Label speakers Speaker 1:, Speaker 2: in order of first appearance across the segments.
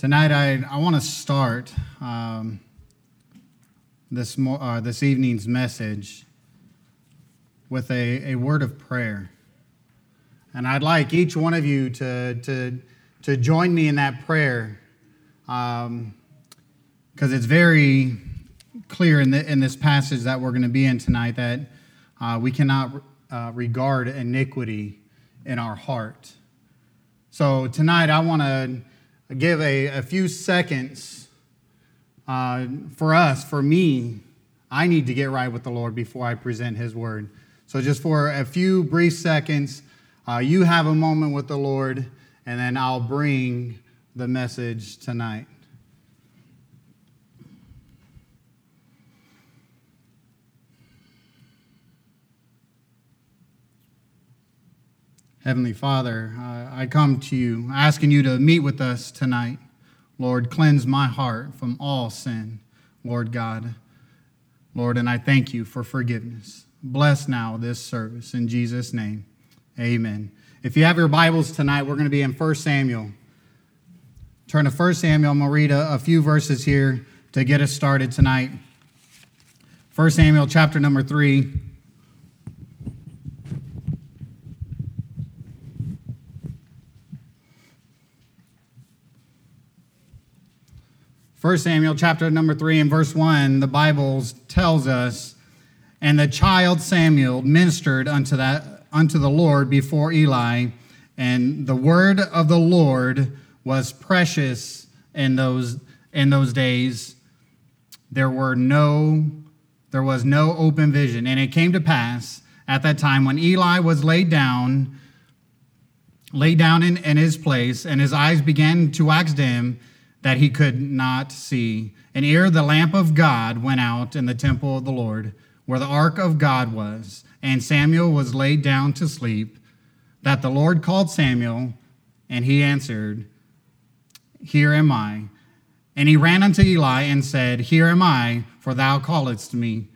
Speaker 1: Tonight, I, I want to start um, this, mo- uh, this evening's message with a, a word of prayer. And I'd like each one of you to, to, to join me in that prayer because um, it's very clear in, the, in this passage that we're going to be in tonight that uh, we cannot uh, regard iniquity in our heart. So tonight, I want to give a, a few seconds uh, for us, for me. I need to get right with the Lord before I present His word. So, just for a few brief seconds, uh, you have a moment with the Lord, and then I'll bring the message tonight. Heavenly Father, uh, I come to you asking you to meet with us tonight. Lord, cleanse my heart from all sin, Lord God. Lord, and I thank you for forgiveness. Bless now this service in Jesus' name. Amen. If you have your Bibles tonight, we're going to be in 1 Samuel. Turn to 1 Samuel. I'm going to read a, a few verses here to get us started tonight. 1 Samuel chapter number 3. 1 Samuel chapter number 3 and verse 1, the Bible tells us, And the child Samuel ministered unto, that, unto the Lord before Eli, and the word of the Lord was precious in those, in those days. There were no, there was no open vision. And it came to pass at that time when Eli was laid down, laid down in, in his place, and his eyes began to wax dim, that he could not see. And ere the lamp of God went out in the temple of the Lord, where the ark of God was, and Samuel was laid down to sleep, that the Lord called Samuel, and he answered, Here am I. And he ran unto Eli and said, Here am I, for thou calledst me.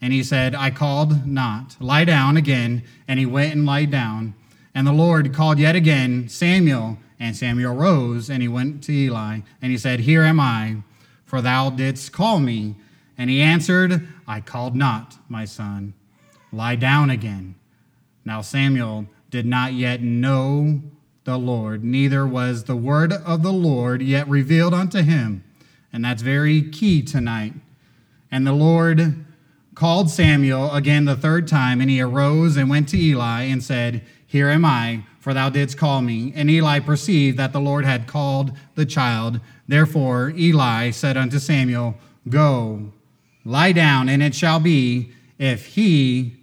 Speaker 1: And he said, I called not. Lie down again. And he went and lied down. And the Lord called yet again, Samuel. And Samuel rose and he went to Eli and he said, Here am I, for thou didst call me. And he answered, I called not, my son. Lie down again. Now Samuel did not yet know the Lord, neither was the word of the Lord yet revealed unto him. And that's very key tonight. And the Lord called Samuel again the third time, and he arose and went to Eli and said, Here am I for thou didst call me. And Eli perceived that the Lord had called the child. Therefore Eli said unto Samuel, Go, lie down, and it shall be, if he,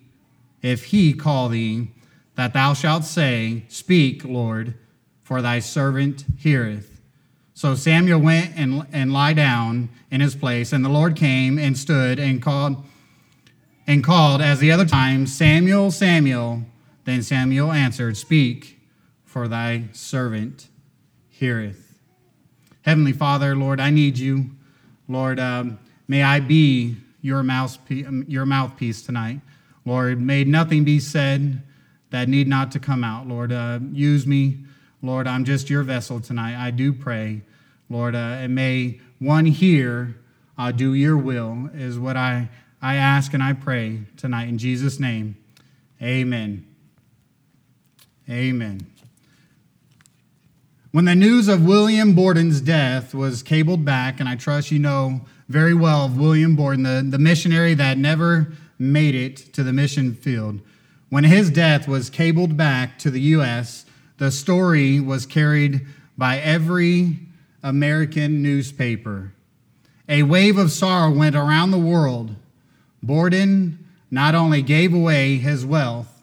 Speaker 1: if he call thee, that thou shalt say, Speak, Lord, for thy servant heareth. So Samuel went and, and lie down in his place, and the Lord came and stood and called and called as the other time, Samuel, Samuel. Then Samuel answered, Speak, for thy servant heareth. Heavenly Father, Lord, I need you. Lord, um, may I be your, mouthpiece, um, your mouthpiece tonight. Lord, may nothing be said that need not to come out. Lord, uh, use me. Lord, I'm just your vessel tonight. I do pray. Lord, uh, and may one here uh, do your will, is what I, I ask and I pray tonight. In Jesus' name, amen. Amen. When the news of William Borden's death was cabled back, and I trust you know very well of William Borden, the, the missionary that never made it to the mission field, when his death was cabled back to the U.S., the story was carried by every American newspaper. A wave of sorrow went around the world. Borden not only gave away his wealth,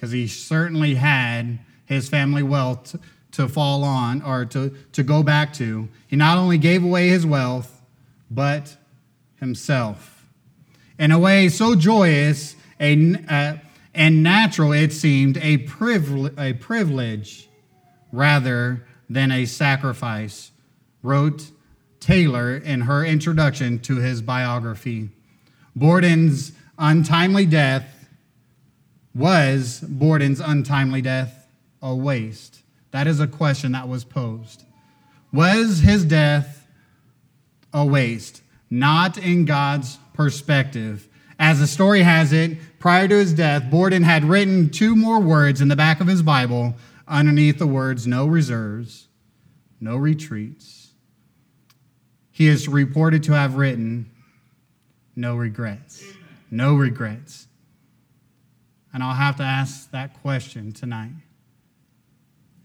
Speaker 1: because he certainly had his family wealth to fall on or to, to go back to. He not only gave away his wealth, but himself. In a way so joyous a, uh, and natural, it seemed a, privile- a privilege rather than a sacrifice, wrote Taylor in her introduction to his biography. Borden's untimely death was Borden's untimely death a waste? That is a question that was posed. Was his death a waste? Not in God's perspective. As the story has it, prior to his death, Borden had written two more words in the back of his Bible underneath the words no reserves, no retreats. He is reported to have written no regrets. No regrets. And I'll have to ask that question tonight.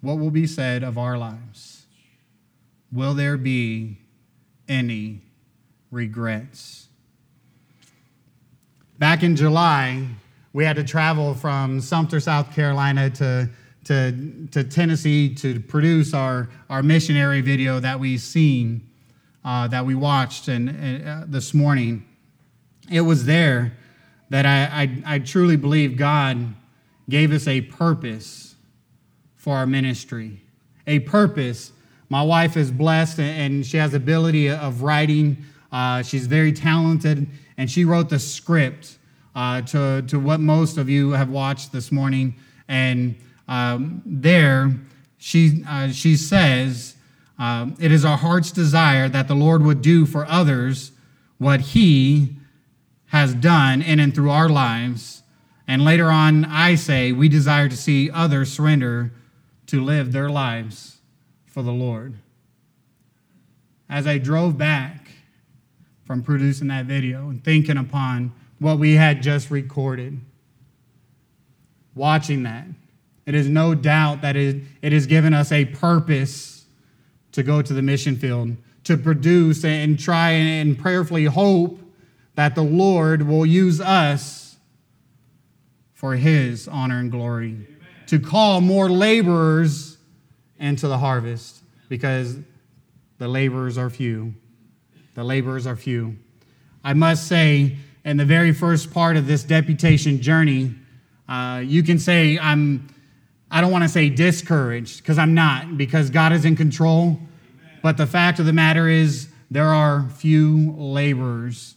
Speaker 1: What will be said of our lives? Will there be any regrets? Back in July, we had to travel from Sumter, South Carolina to, to, to Tennessee to produce our, our missionary video that we seen, uh, that we watched and, uh, this morning. It was there that I, I, I truly believe God gave us a purpose for our ministry. A purpose. My wife is blessed and she has ability of writing. Uh, she's very talented, and she wrote the script uh, to, to what most of you have watched this morning. And um, there, she, uh, she says, um, It is our heart's desire that the Lord would do for others what He has done in and through our lives. And later on, I say we desire to see others surrender to live their lives for the Lord. As I drove back from producing that video and thinking upon what we had just recorded, watching that, it is no doubt that it, it has given us a purpose to go to the mission field, to produce and try and prayerfully hope that the Lord will use us for his honor and glory, Amen. to call more laborers into the harvest because the laborers are few. The laborers are few. I must say, in the very first part of this deputation journey, uh, you can say I'm, I don't want to say discouraged because I'm not, because God is in control. Amen. But the fact of the matter is, there are few laborers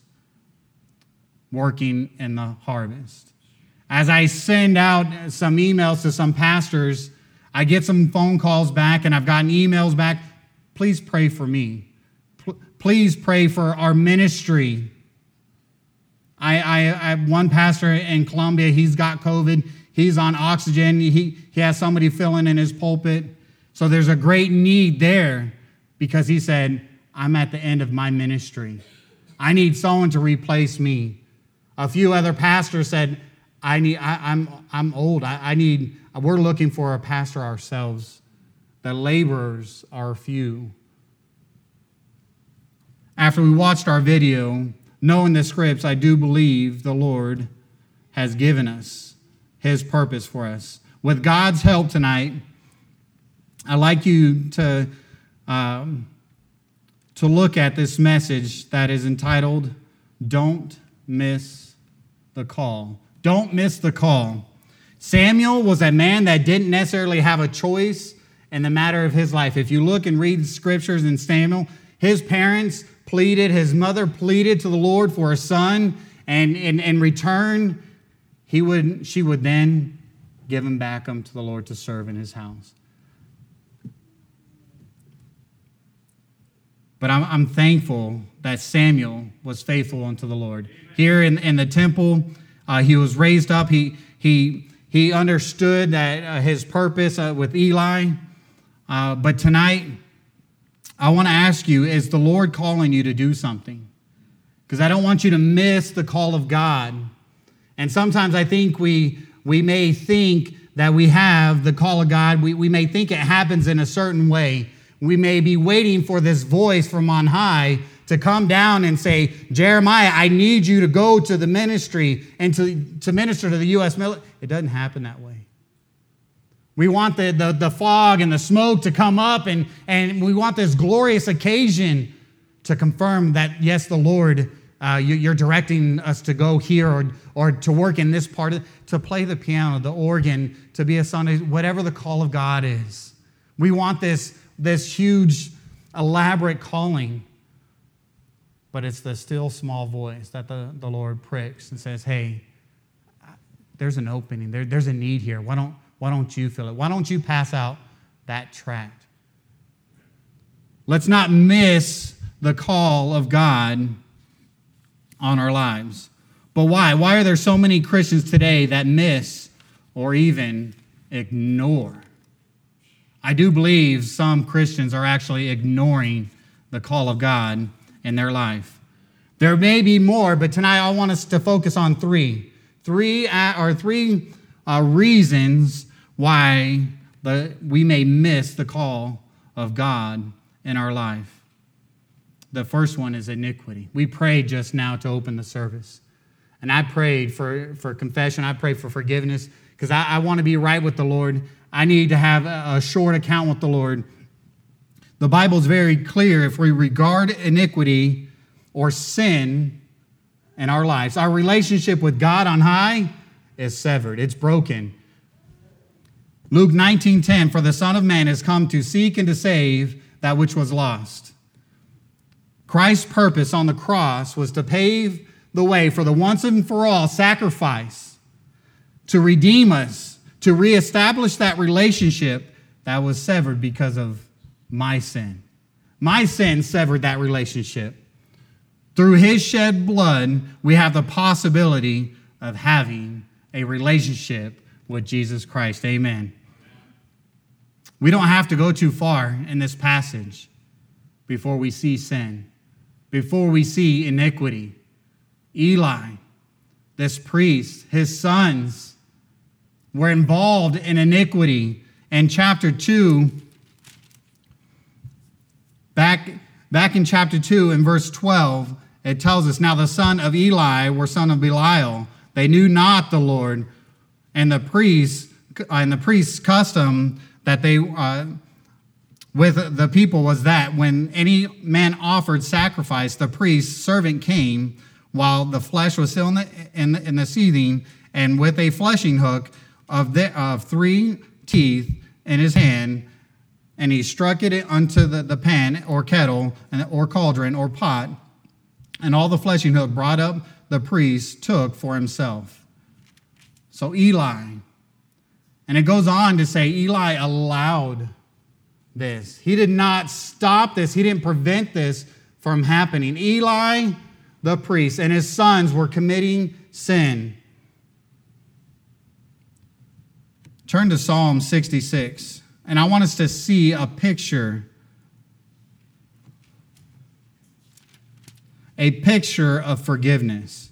Speaker 1: working in the harvest. As I send out some emails to some pastors, I get some phone calls back and I've gotten emails back. Please pray for me. Please pray for our ministry. I, I, I have one pastor in Columbia, he's got COVID. He's on oxygen. He, he has somebody filling in his pulpit. So there's a great need there because he said, I'm at the end of my ministry. I need someone to replace me. A few other pastors said, I need, I, am I'm, I'm old. I, I need, we're looking for a pastor ourselves. The laborers are few. After we watched our video, knowing the scripts, I do believe the Lord has given us his purpose for us. With God's help tonight, I'd like you to, um, to look at this message that is entitled, Don't Miss the call. Don't miss the call. Samuel was a man that didn't necessarily have a choice in the matter of his life. If you look and read scriptures in Samuel, his parents pleaded, his mother pleaded to the Lord for a son, and in, return, he would, she would then give him back um, unto the Lord to serve in his house. But I'm, I'm thankful that Samuel was faithful unto the Lord. Here in, in the temple, uh, he was raised up. He, he, he understood that uh, his purpose uh, with Eli. Uh, but tonight, I want to ask you is the Lord calling you to do something? Because I don't want you to miss the call of God. And sometimes I think we, we may think that we have the call of God, we, we may think it happens in a certain way. We may be waiting for this voice from on high to come down and say, Jeremiah, I need you to go to the ministry and to, to minister to the U.S. military. It doesn't happen that way. We want the, the, the fog and the smoke to come up, and, and we want this glorious occasion to confirm that, yes, the Lord, uh, you, are directing us to go here or, or to work in this part, of, to play the piano, the organ, to be a son, whatever the call of God is. We want this this huge, elaborate calling. But it's the still small voice that the, the Lord pricks and says, hey, there's an opening, there, there's a need here. Why don't, why don't you fill it? Why don't you pass out that tract? Let's not miss the call of God on our lives. But why? Why are there so many Christians today that miss or even ignore? I do believe some Christians are actually ignoring the call of God in their life. There may be more, but tonight I want us to focus on three. Three uh, or three uh, reasons why the, we may miss the call of God in our life. The first one is iniquity. We prayed just now to open the service. And I prayed for, for confession, I prayed for forgiveness because I, I want to be right with the Lord. I need to have a, a short account with the Lord. The Bible is very clear if we regard iniquity or sin in our lives, our relationship with God on high is severed, it's broken. Luke 19:10 For the son of man has come to seek and to save that which was lost. Christ's purpose on the cross was to pave the way for the once and for all sacrifice to redeem us, to reestablish that relationship that was severed because of my sin. My sin severed that relationship. Through his shed blood, we have the possibility of having a relationship with Jesus Christ. Amen. We don't have to go too far in this passage before we see sin, before we see iniquity. Eli, this priest, his sons were involved in iniquity. In chapter 2, back, back in chapter 2, in verse 12, it tells us Now the son of Eli were son of Belial. They knew not the Lord, and the priests, and the priest's custom that they uh, with the people was that when any man offered sacrifice, the priest's servant came while the flesh was still in the, in in the seething, and with a fleshing hook of, the, of three teeth in his hand, and he struck it unto the, the pan or kettle or cauldron or pot, and all the fleshing hook brought up the priest took for himself. So Eli, and it goes on to say Eli allowed this. He did not stop this, he didn't prevent this from happening. Eli, the priest, and his sons were committing sin. Turn to Psalm 66, and I want us to see a picture. A picture of forgiveness.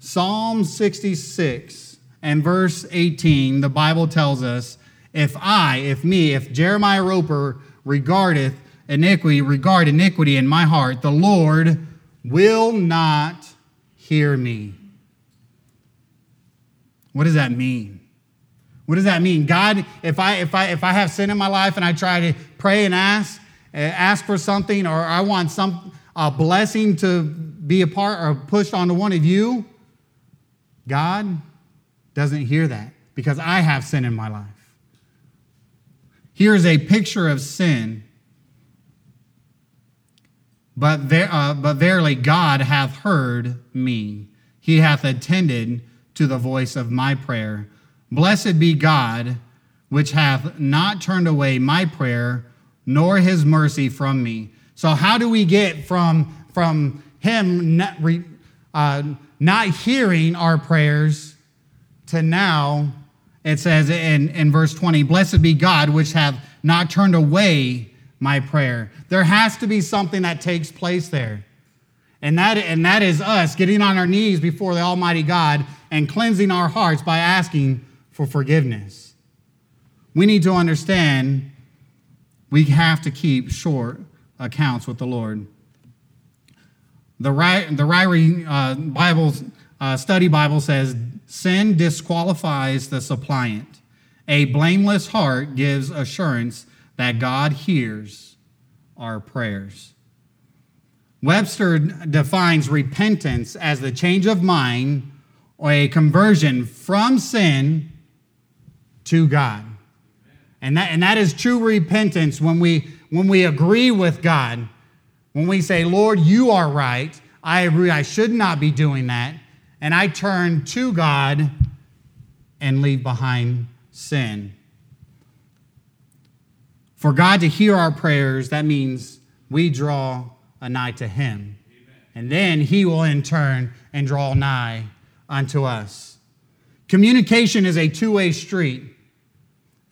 Speaker 1: Psalm 66 and verse 18, the Bible tells us, if I, if me, if Jeremiah Roper regardeth iniquity, regard iniquity in my heart, the Lord will not hear me. What does that mean? What does that mean? God, if I if I if I have sin in my life and I try to pray and ask, uh, ask for something, or I want some a blessing to be a part or pushed onto one of you, God, doesn't hear that because I have sin in my life. Here is a picture of sin. But, ver- uh, but verily, God hath heard me. He hath attended to the voice of my prayer. Blessed be God, which hath not turned away my prayer, nor his mercy from me. So, how do we get from, from him not, uh, not hearing our prayers to now, it says in, in verse 20, Blessed be God, which hath not turned away my prayer. There has to be something that takes place there. And that, and that is us getting on our knees before the Almighty God and cleansing our hearts by asking for forgiveness. We need to understand we have to keep short accounts with the Lord. The, the Ryrie uh, Bible, uh, study Bible says, Sin disqualifies the suppliant. A blameless heart gives assurance that God hears our prayers. Webster defines repentance as the change of mind or a conversion from sin to God. And that, and that is true repentance when we, when we agree with God, when we say, Lord, you are right. I agree, I should not be doing that and I turn to God and leave behind sin. For God to hear our prayers, that means we draw a nigh to Him. And then He will in turn and draw nigh unto us. Communication is a two way street.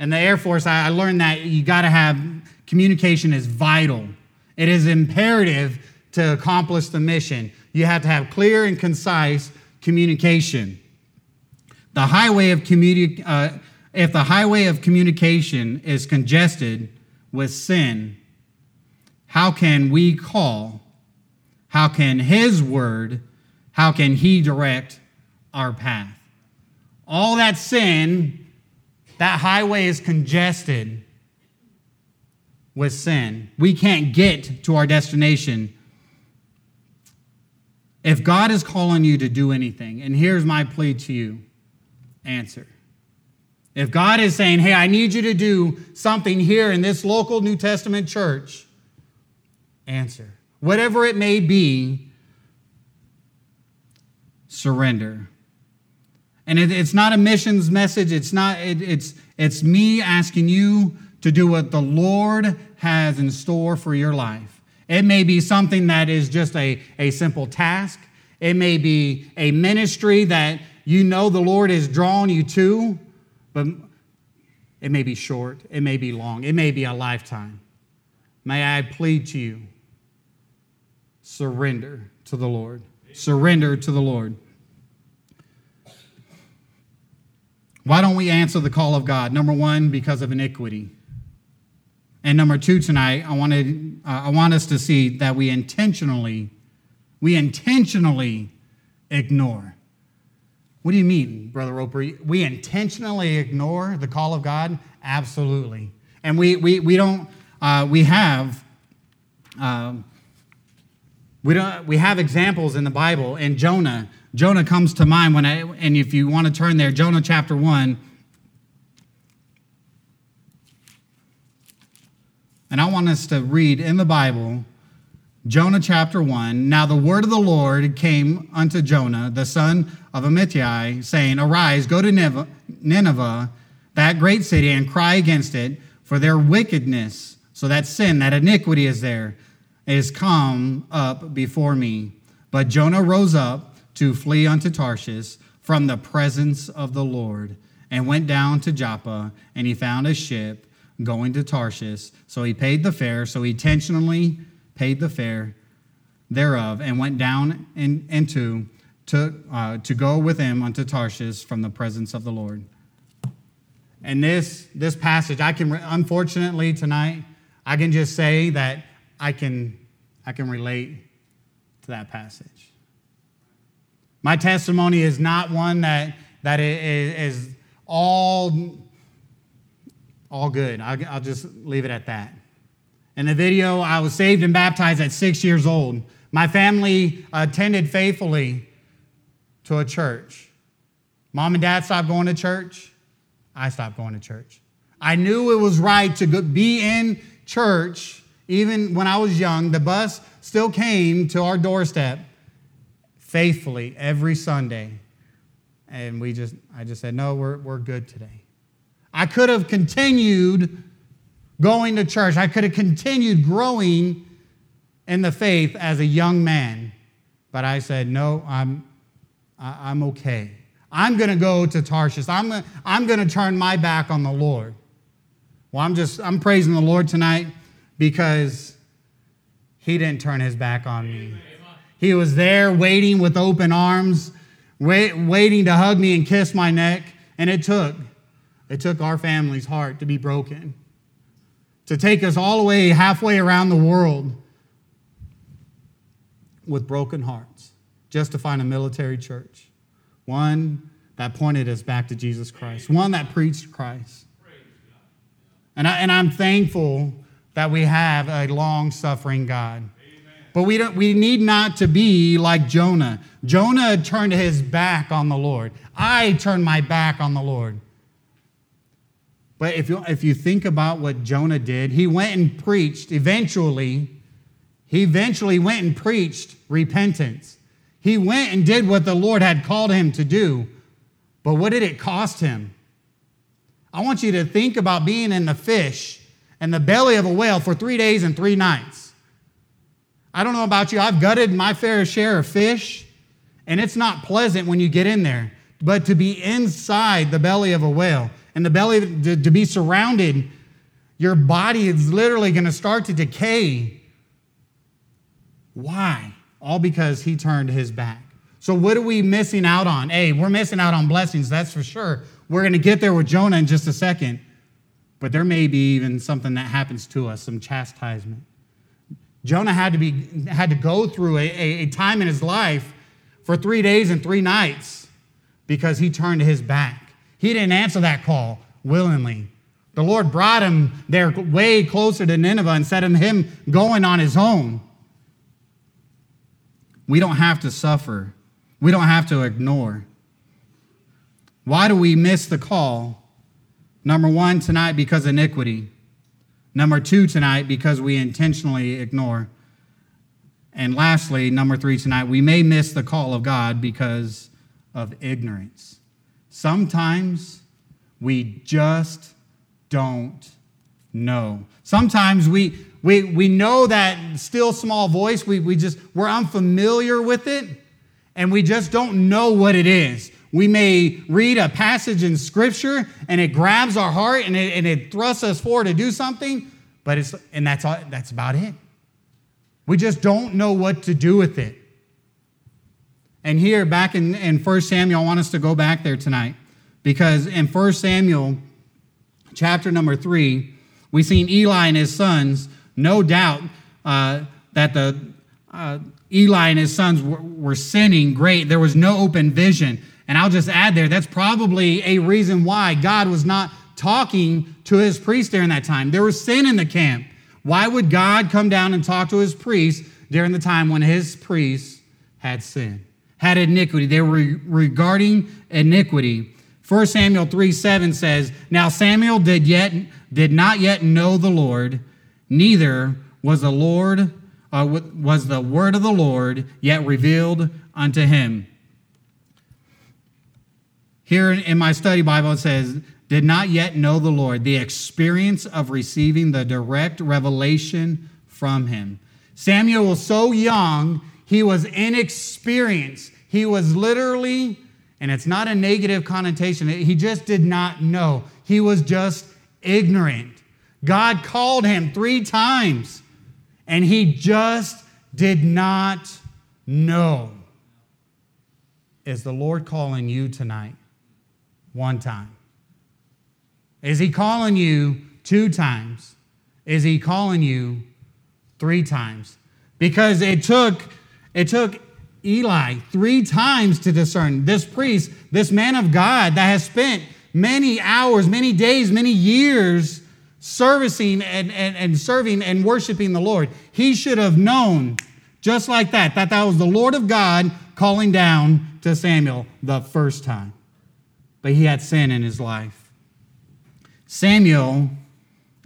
Speaker 1: In the Air Force, I learned that you got to have communication is vital. It is imperative to accomplish the mission. You have to have clear and concise communication. The highway of communi- uh, if the highway of communication is congested with sin, how can we call? How can His word, how can He direct our path? All that sin, that highway is congested with sin. We can't get to our destination. If God is calling you to do anything, and here's my plea to you answer. If God is saying, hey, I need you to do something here in this local New Testament church, answer. Whatever it may be, surrender. And it, it's not a missions message. It's not, it, it's, it's me asking you to do what the Lord has in store for your life. It may be something that is just a, a simple task. It may be a ministry that you know the Lord is drawing you to, but it may be short, it may be long, it may be a lifetime. May I plead to you surrender to the Lord. Surrender to the Lord. Why don't we answer the call of God? Number one, because of iniquity. And number two, tonight, I, wanted, uh, I want us to see that we intentionally, we intentionally ignore. What do you mean, Brother Roper? We intentionally ignore the call of God? Absolutely. And we, we, we don't, uh, we have, uh, we, don't, we have examples in the Bible. In Jonah, Jonah comes to mind when I, and if you want to turn there, Jonah chapter 1. And I want us to read in the Bible, Jonah chapter 1. Now the word of the Lord came unto Jonah, the son of Amittai, saying, Arise, go to Nineveh, that great city, and cry against it, for their wickedness, so that sin, that iniquity is there, is come up before me. But Jonah rose up to flee unto Tarshish from the presence of the Lord, and went down to Joppa, and he found a ship going to Tarshish. So he paid the fare. So he intentionally paid the fare thereof and went down in, into to, uh, to go with him unto Tarshish from the presence of the Lord. And this, this passage, I can, unfortunately, tonight, I can just say that I can, I can relate to that passage. My testimony is not one that, that is all all good. I'll, I'll just leave it at that. In the video, I was saved and baptized at six years old. My family attended faithfully to a church. Mom and dad stopped going to church. I stopped going to church. I knew it was right to be in church even when I was young. The bus still came to our doorstep faithfully every Sunday. And we just, I just said, no, we're, we're good today. I could have continued going to church. I could have continued growing in the faith as a young man. But I said, no, I'm, I'm okay. I'm going to go to Tarshish. I'm, gonna, I'm going to turn my back on the Lord. Well, I'm just, I'm praising the Lord tonight because he didn't turn his back on me. He was there waiting with open arms, wait, waiting to hug me and kiss my neck. And it took it took our family's heart to be broken, to take us all the way halfway around the world with broken hearts, just to find a military church. One that pointed us back to Jesus Christ, one that preached Christ. And, I, and I'm thankful that we have a long suffering God. But we, don't, we need not to be like Jonah. Jonah turned his back on the Lord. I turned my back on the Lord. But if you, if you think about what Jonah did, he went and preached eventually. He eventually went and preached repentance. He went and did what the Lord had called him to do. But what did it cost him? I want you to think about being in the fish in the belly of a whale for three days and three nights. I don't know about you, I've gutted my fair share of fish, and it's not pleasant when you get in there. But to be inside the belly of a whale and the belly, to, to be surrounded, your body is literally going to start to decay. Why? All because he turned his back. So, what are we missing out on? Hey, we're missing out on blessings, that's for sure. We're going to get there with Jonah in just a second. But there may be even something that happens to us, some chastisement. Jonah had to, be, had to go through a, a, a time in his life for three days and three nights because he turned his back. He didn't answer that call willingly. The Lord brought him there way closer to Nineveh instead of him going on his own. We don't have to suffer. We don't have to ignore. Why do we miss the call? Number one, tonight, because iniquity. Number two, tonight, because we intentionally ignore. And lastly, number three, tonight, we may miss the call of God because of ignorance. Sometimes we just don't know. Sometimes we, we, we know that still small voice, we, we just, we're unfamiliar with it, and we just don't know what it is. We may read a passage in Scripture and it grabs our heart and it, and it thrusts us forward to do something, but it's, and that's, all, that's about it. We just don't know what to do with it. And here, back in, in 1 Samuel, I want us to go back there tonight because in 1 Samuel, chapter number 3, we've seen Eli and his sons, no doubt uh, that the uh, Eli and his sons were, were sinning great. There was no open vision. And I'll just add there, that's probably a reason why God was not talking to his priest during that time. There was sin in the camp. Why would God come down and talk to his priests during the time when his priests had sin, had iniquity? They were regarding iniquity. 1 Samuel 3 7 says, Now Samuel did yet did not yet know the Lord, neither was the Lord uh, was the word of the Lord yet revealed unto him. Here in my study Bible, it says, did not yet know the Lord, the experience of receiving the direct revelation from him. Samuel was so young, he was inexperienced. He was literally, and it's not a negative connotation, he just did not know. He was just ignorant. God called him three times, and he just did not know. Is the Lord calling you tonight? One time? Is he calling you two times? Is he calling you three times? Because it took it took Eli three times to discern this priest, this man of God that has spent many hours, many days, many years servicing and, and, and serving and worshiping the Lord. He should have known just like that, that that was the Lord of God calling down to Samuel the first time but he had sin in his life. Samuel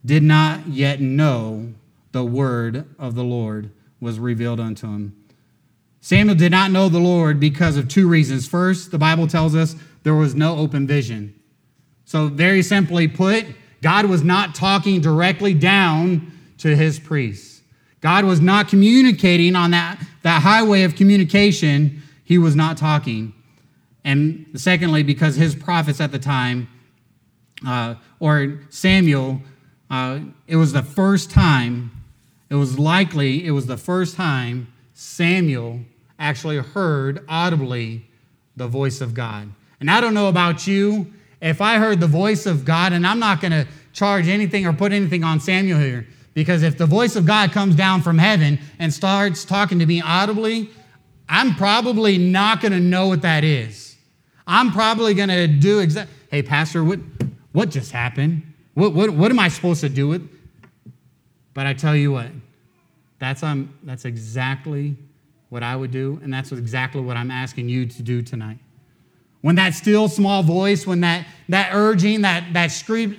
Speaker 1: did not yet know the word of the Lord was revealed unto him. Samuel did not know the Lord because of two reasons. First, the Bible tells us there was no open vision. So, very simply put, God was not talking directly down to his priests. God was not communicating on that, that highway of communication. He was not talking. And secondly, because his prophets at the time, uh, or Samuel, uh, it was the first time, it was likely it was the first time Samuel actually heard audibly the voice of God. And I don't know about you, if I heard the voice of God, and I'm not going to charge anything or put anything on Samuel here, because if the voice of God comes down from heaven and starts talking to me audibly, I'm probably not going to know what that is. I'm probably going to do exactly, hey, Pastor, what, what just happened? What, what, what am I supposed to do with? But I tell you what, that's, um, that's exactly what I would do, and that's exactly what I'm asking you to do tonight. When that still small voice, when that, that urging, that, that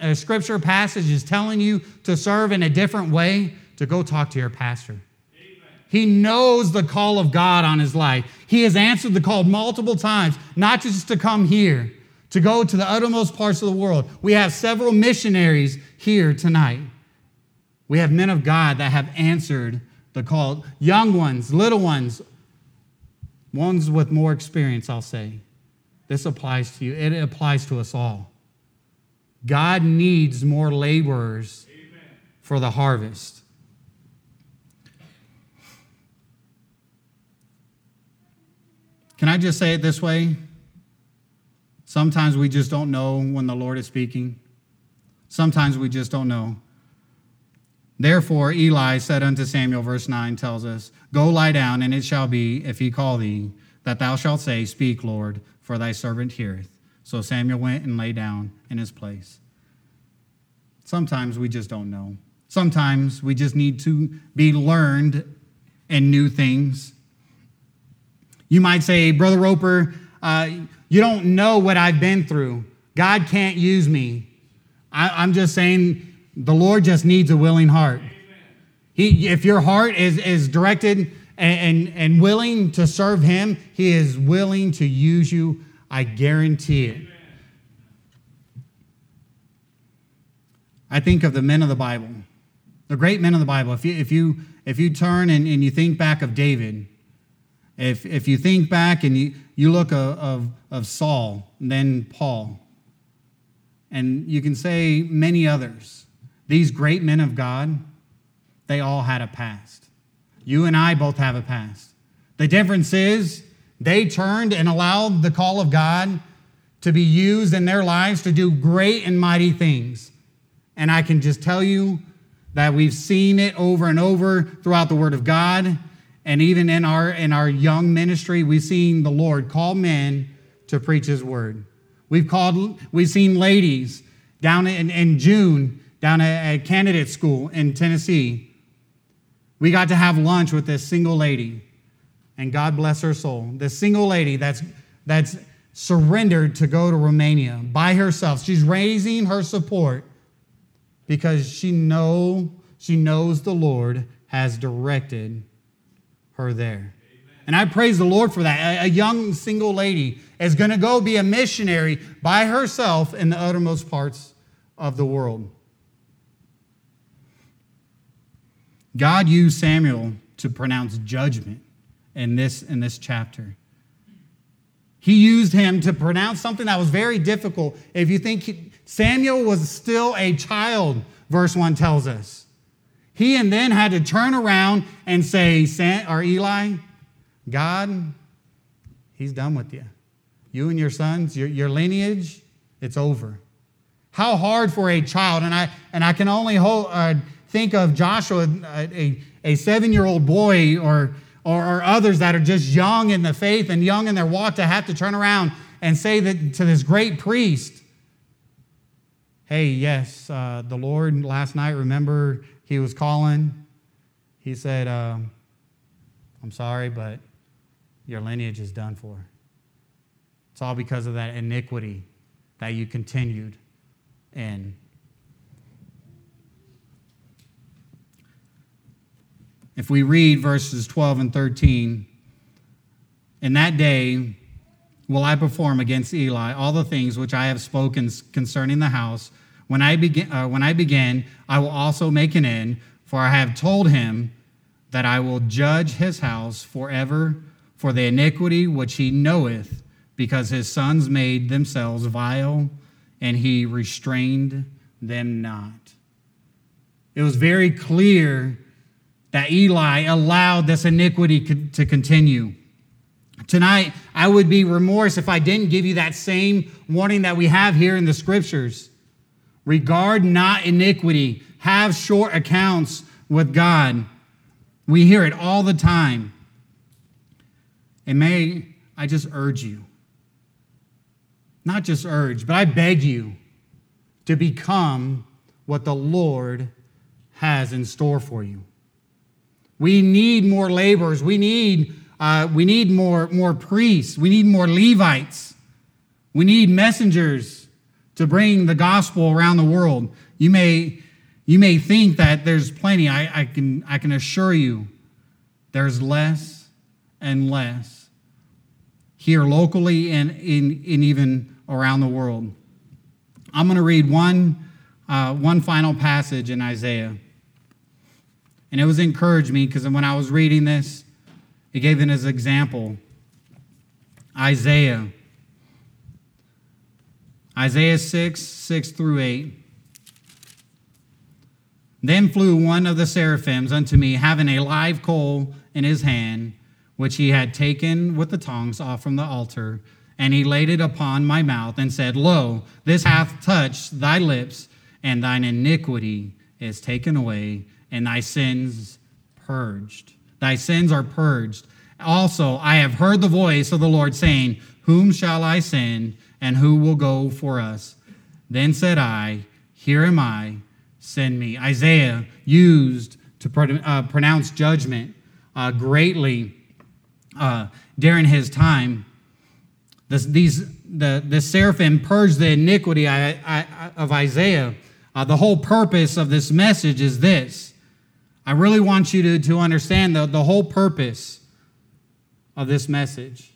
Speaker 1: uh, scripture passage is telling you to serve in a different way, to go talk to your pastor. He knows the call of God on his life. He has answered the call multiple times, not just to come here, to go to the uttermost parts of the world. We have several missionaries here tonight. We have men of God that have answered the call. Young ones, little ones, ones with more experience, I'll say. This applies to you, it applies to us all. God needs more laborers Amen. for the harvest. Can I just say it this way? Sometimes we just don't know when the Lord is speaking. Sometimes we just don't know. Therefore, Eli said unto Samuel, verse 9 tells us, Go lie down, and it shall be, if he call thee, that thou shalt say, Speak, Lord, for thy servant heareth. So Samuel went and lay down in his place. Sometimes we just don't know. Sometimes we just need to be learned in new things. You might say, Brother Roper, uh, you don't know what I've been through. God can't use me. I, am just saying the Lord just needs a willing heart. He, if your heart is, is directed and, and, and willing to serve Him, He is willing to use you. I guarantee it. I think of the men of the Bible, the great men of the Bible. If you, if you, if you turn and, and you think back of David, if, if you think back and you, you look of, of, of Saul, then Paul, and you can say many others, these great men of God, they all had a past. You and I both have a past. The difference is they turned and allowed the call of God to be used in their lives to do great and mighty things. And I can just tell you that we've seen it over and over throughout the Word of God and even in our, in our young ministry, we've seen the Lord call men to preach his word. We've called, we've seen ladies down in, in June, down at, at candidate school in Tennessee. We got to have lunch with this single lady, and God bless her soul. This single lady that's, that's surrendered to go to Romania by herself. She's raising her support because she know she knows the Lord has directed her there. And I praise the Lord for that. A, young single lady is going to go be a missionary by herself in the uttermost parts of the world. God used Samuel to pronounce judgment in this, in this chapter. He used him to pronounce something that was very difficult. If you think he, Samuel was still a child, verse 1 tells us. He and then had to turn around and say, or Eli, God, he's done with you. You and your sons, your, your lineage, it's over. How hard for a child, and I, and I can only hold, uh, think of Joshua, a, a seven year old boy, or, or, or others that are just young in the faith and young in their walk to have to turn around and say that to this great priest, hey, yes, uh, the Lord last night, remember he was calling. He said, uh, I'm sorry, but your lineage is done for. It's all because of that iniquity that you continued in. If we read verses 12 and 13, in that day will I perform against Eli all the things which I have spoken concerning the house when I, begin, uh, when I begin, I will also make an end, for I have told him that I will judge his house forever for the iniquity which he knoweth, because his sons made themselves vile, and he restrained them not. It was very clear that Eli allowed this iniquity to continue. Tonight, I would be remorse if I didn't give you that same warning that we have here in the scriptures. Regard not iniquity. Have short accounts with God. We hear it all the time. And may I just urge you, not just urge, but I beg you to become what the Lord has in store for you. We need more laborers. We need, uh, we need more, more priests. We need more Levites. We need messengers to bring the gospel around the world. You may, you may think that there's plenty. I, I, can, I can assure you there's less and less here locally and in, even around the world. I'm going to read one, uh, one final passage in Isaiah. And it was encouraged me because when I was reading this, it gave it as an example. Isaiah. Isaiah 6, 6 through 8. Then flew one of the seraphims unto me, having a live coal in his hand, which he had taken with the tongs off from the altar. And he laid it upon my mouth and said, Lo, this hath touched thy lips, and thine iniquity is taken away, and thy sins purged. Thy sins are purged. Also, I have heard the voice of the Lord saying, Whom shall I send, and who will go for us? Then said I, Here am I send me. Isaiah used to pro- uh, pronounce judgment uh, greatly uh, during his time. This, these, the, the seraphim purged the iniquity I, I, of Isaiah. Uh, the whole purpose of this message is this. I really want you to, to understand the, the whole purpose of this message.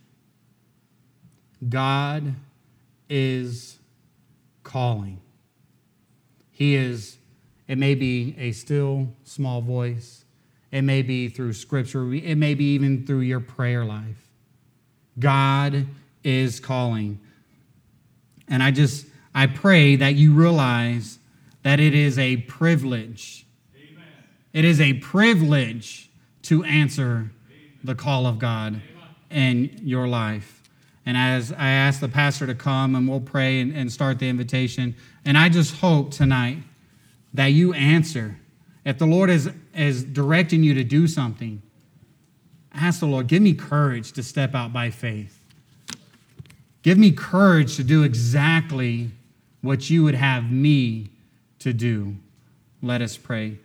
Speaker 1: God is calling. He is it may be a still small voice. It may be through scripture. It may be even through your prayer life. God is calling. And I just, I pray that you realize that it is a privilege. Amen. It is a privilege to answer Amen. the call of God Amen. in your life. And as I ask the pastor to come and we'll pray and, and start the invitation, and I just hope tonight that you answer. If the Lord is, is directing you to do something, ask the Lord, give me courage to step out by faith. Give me courage to do exactly what you would have me to do. Let us pray.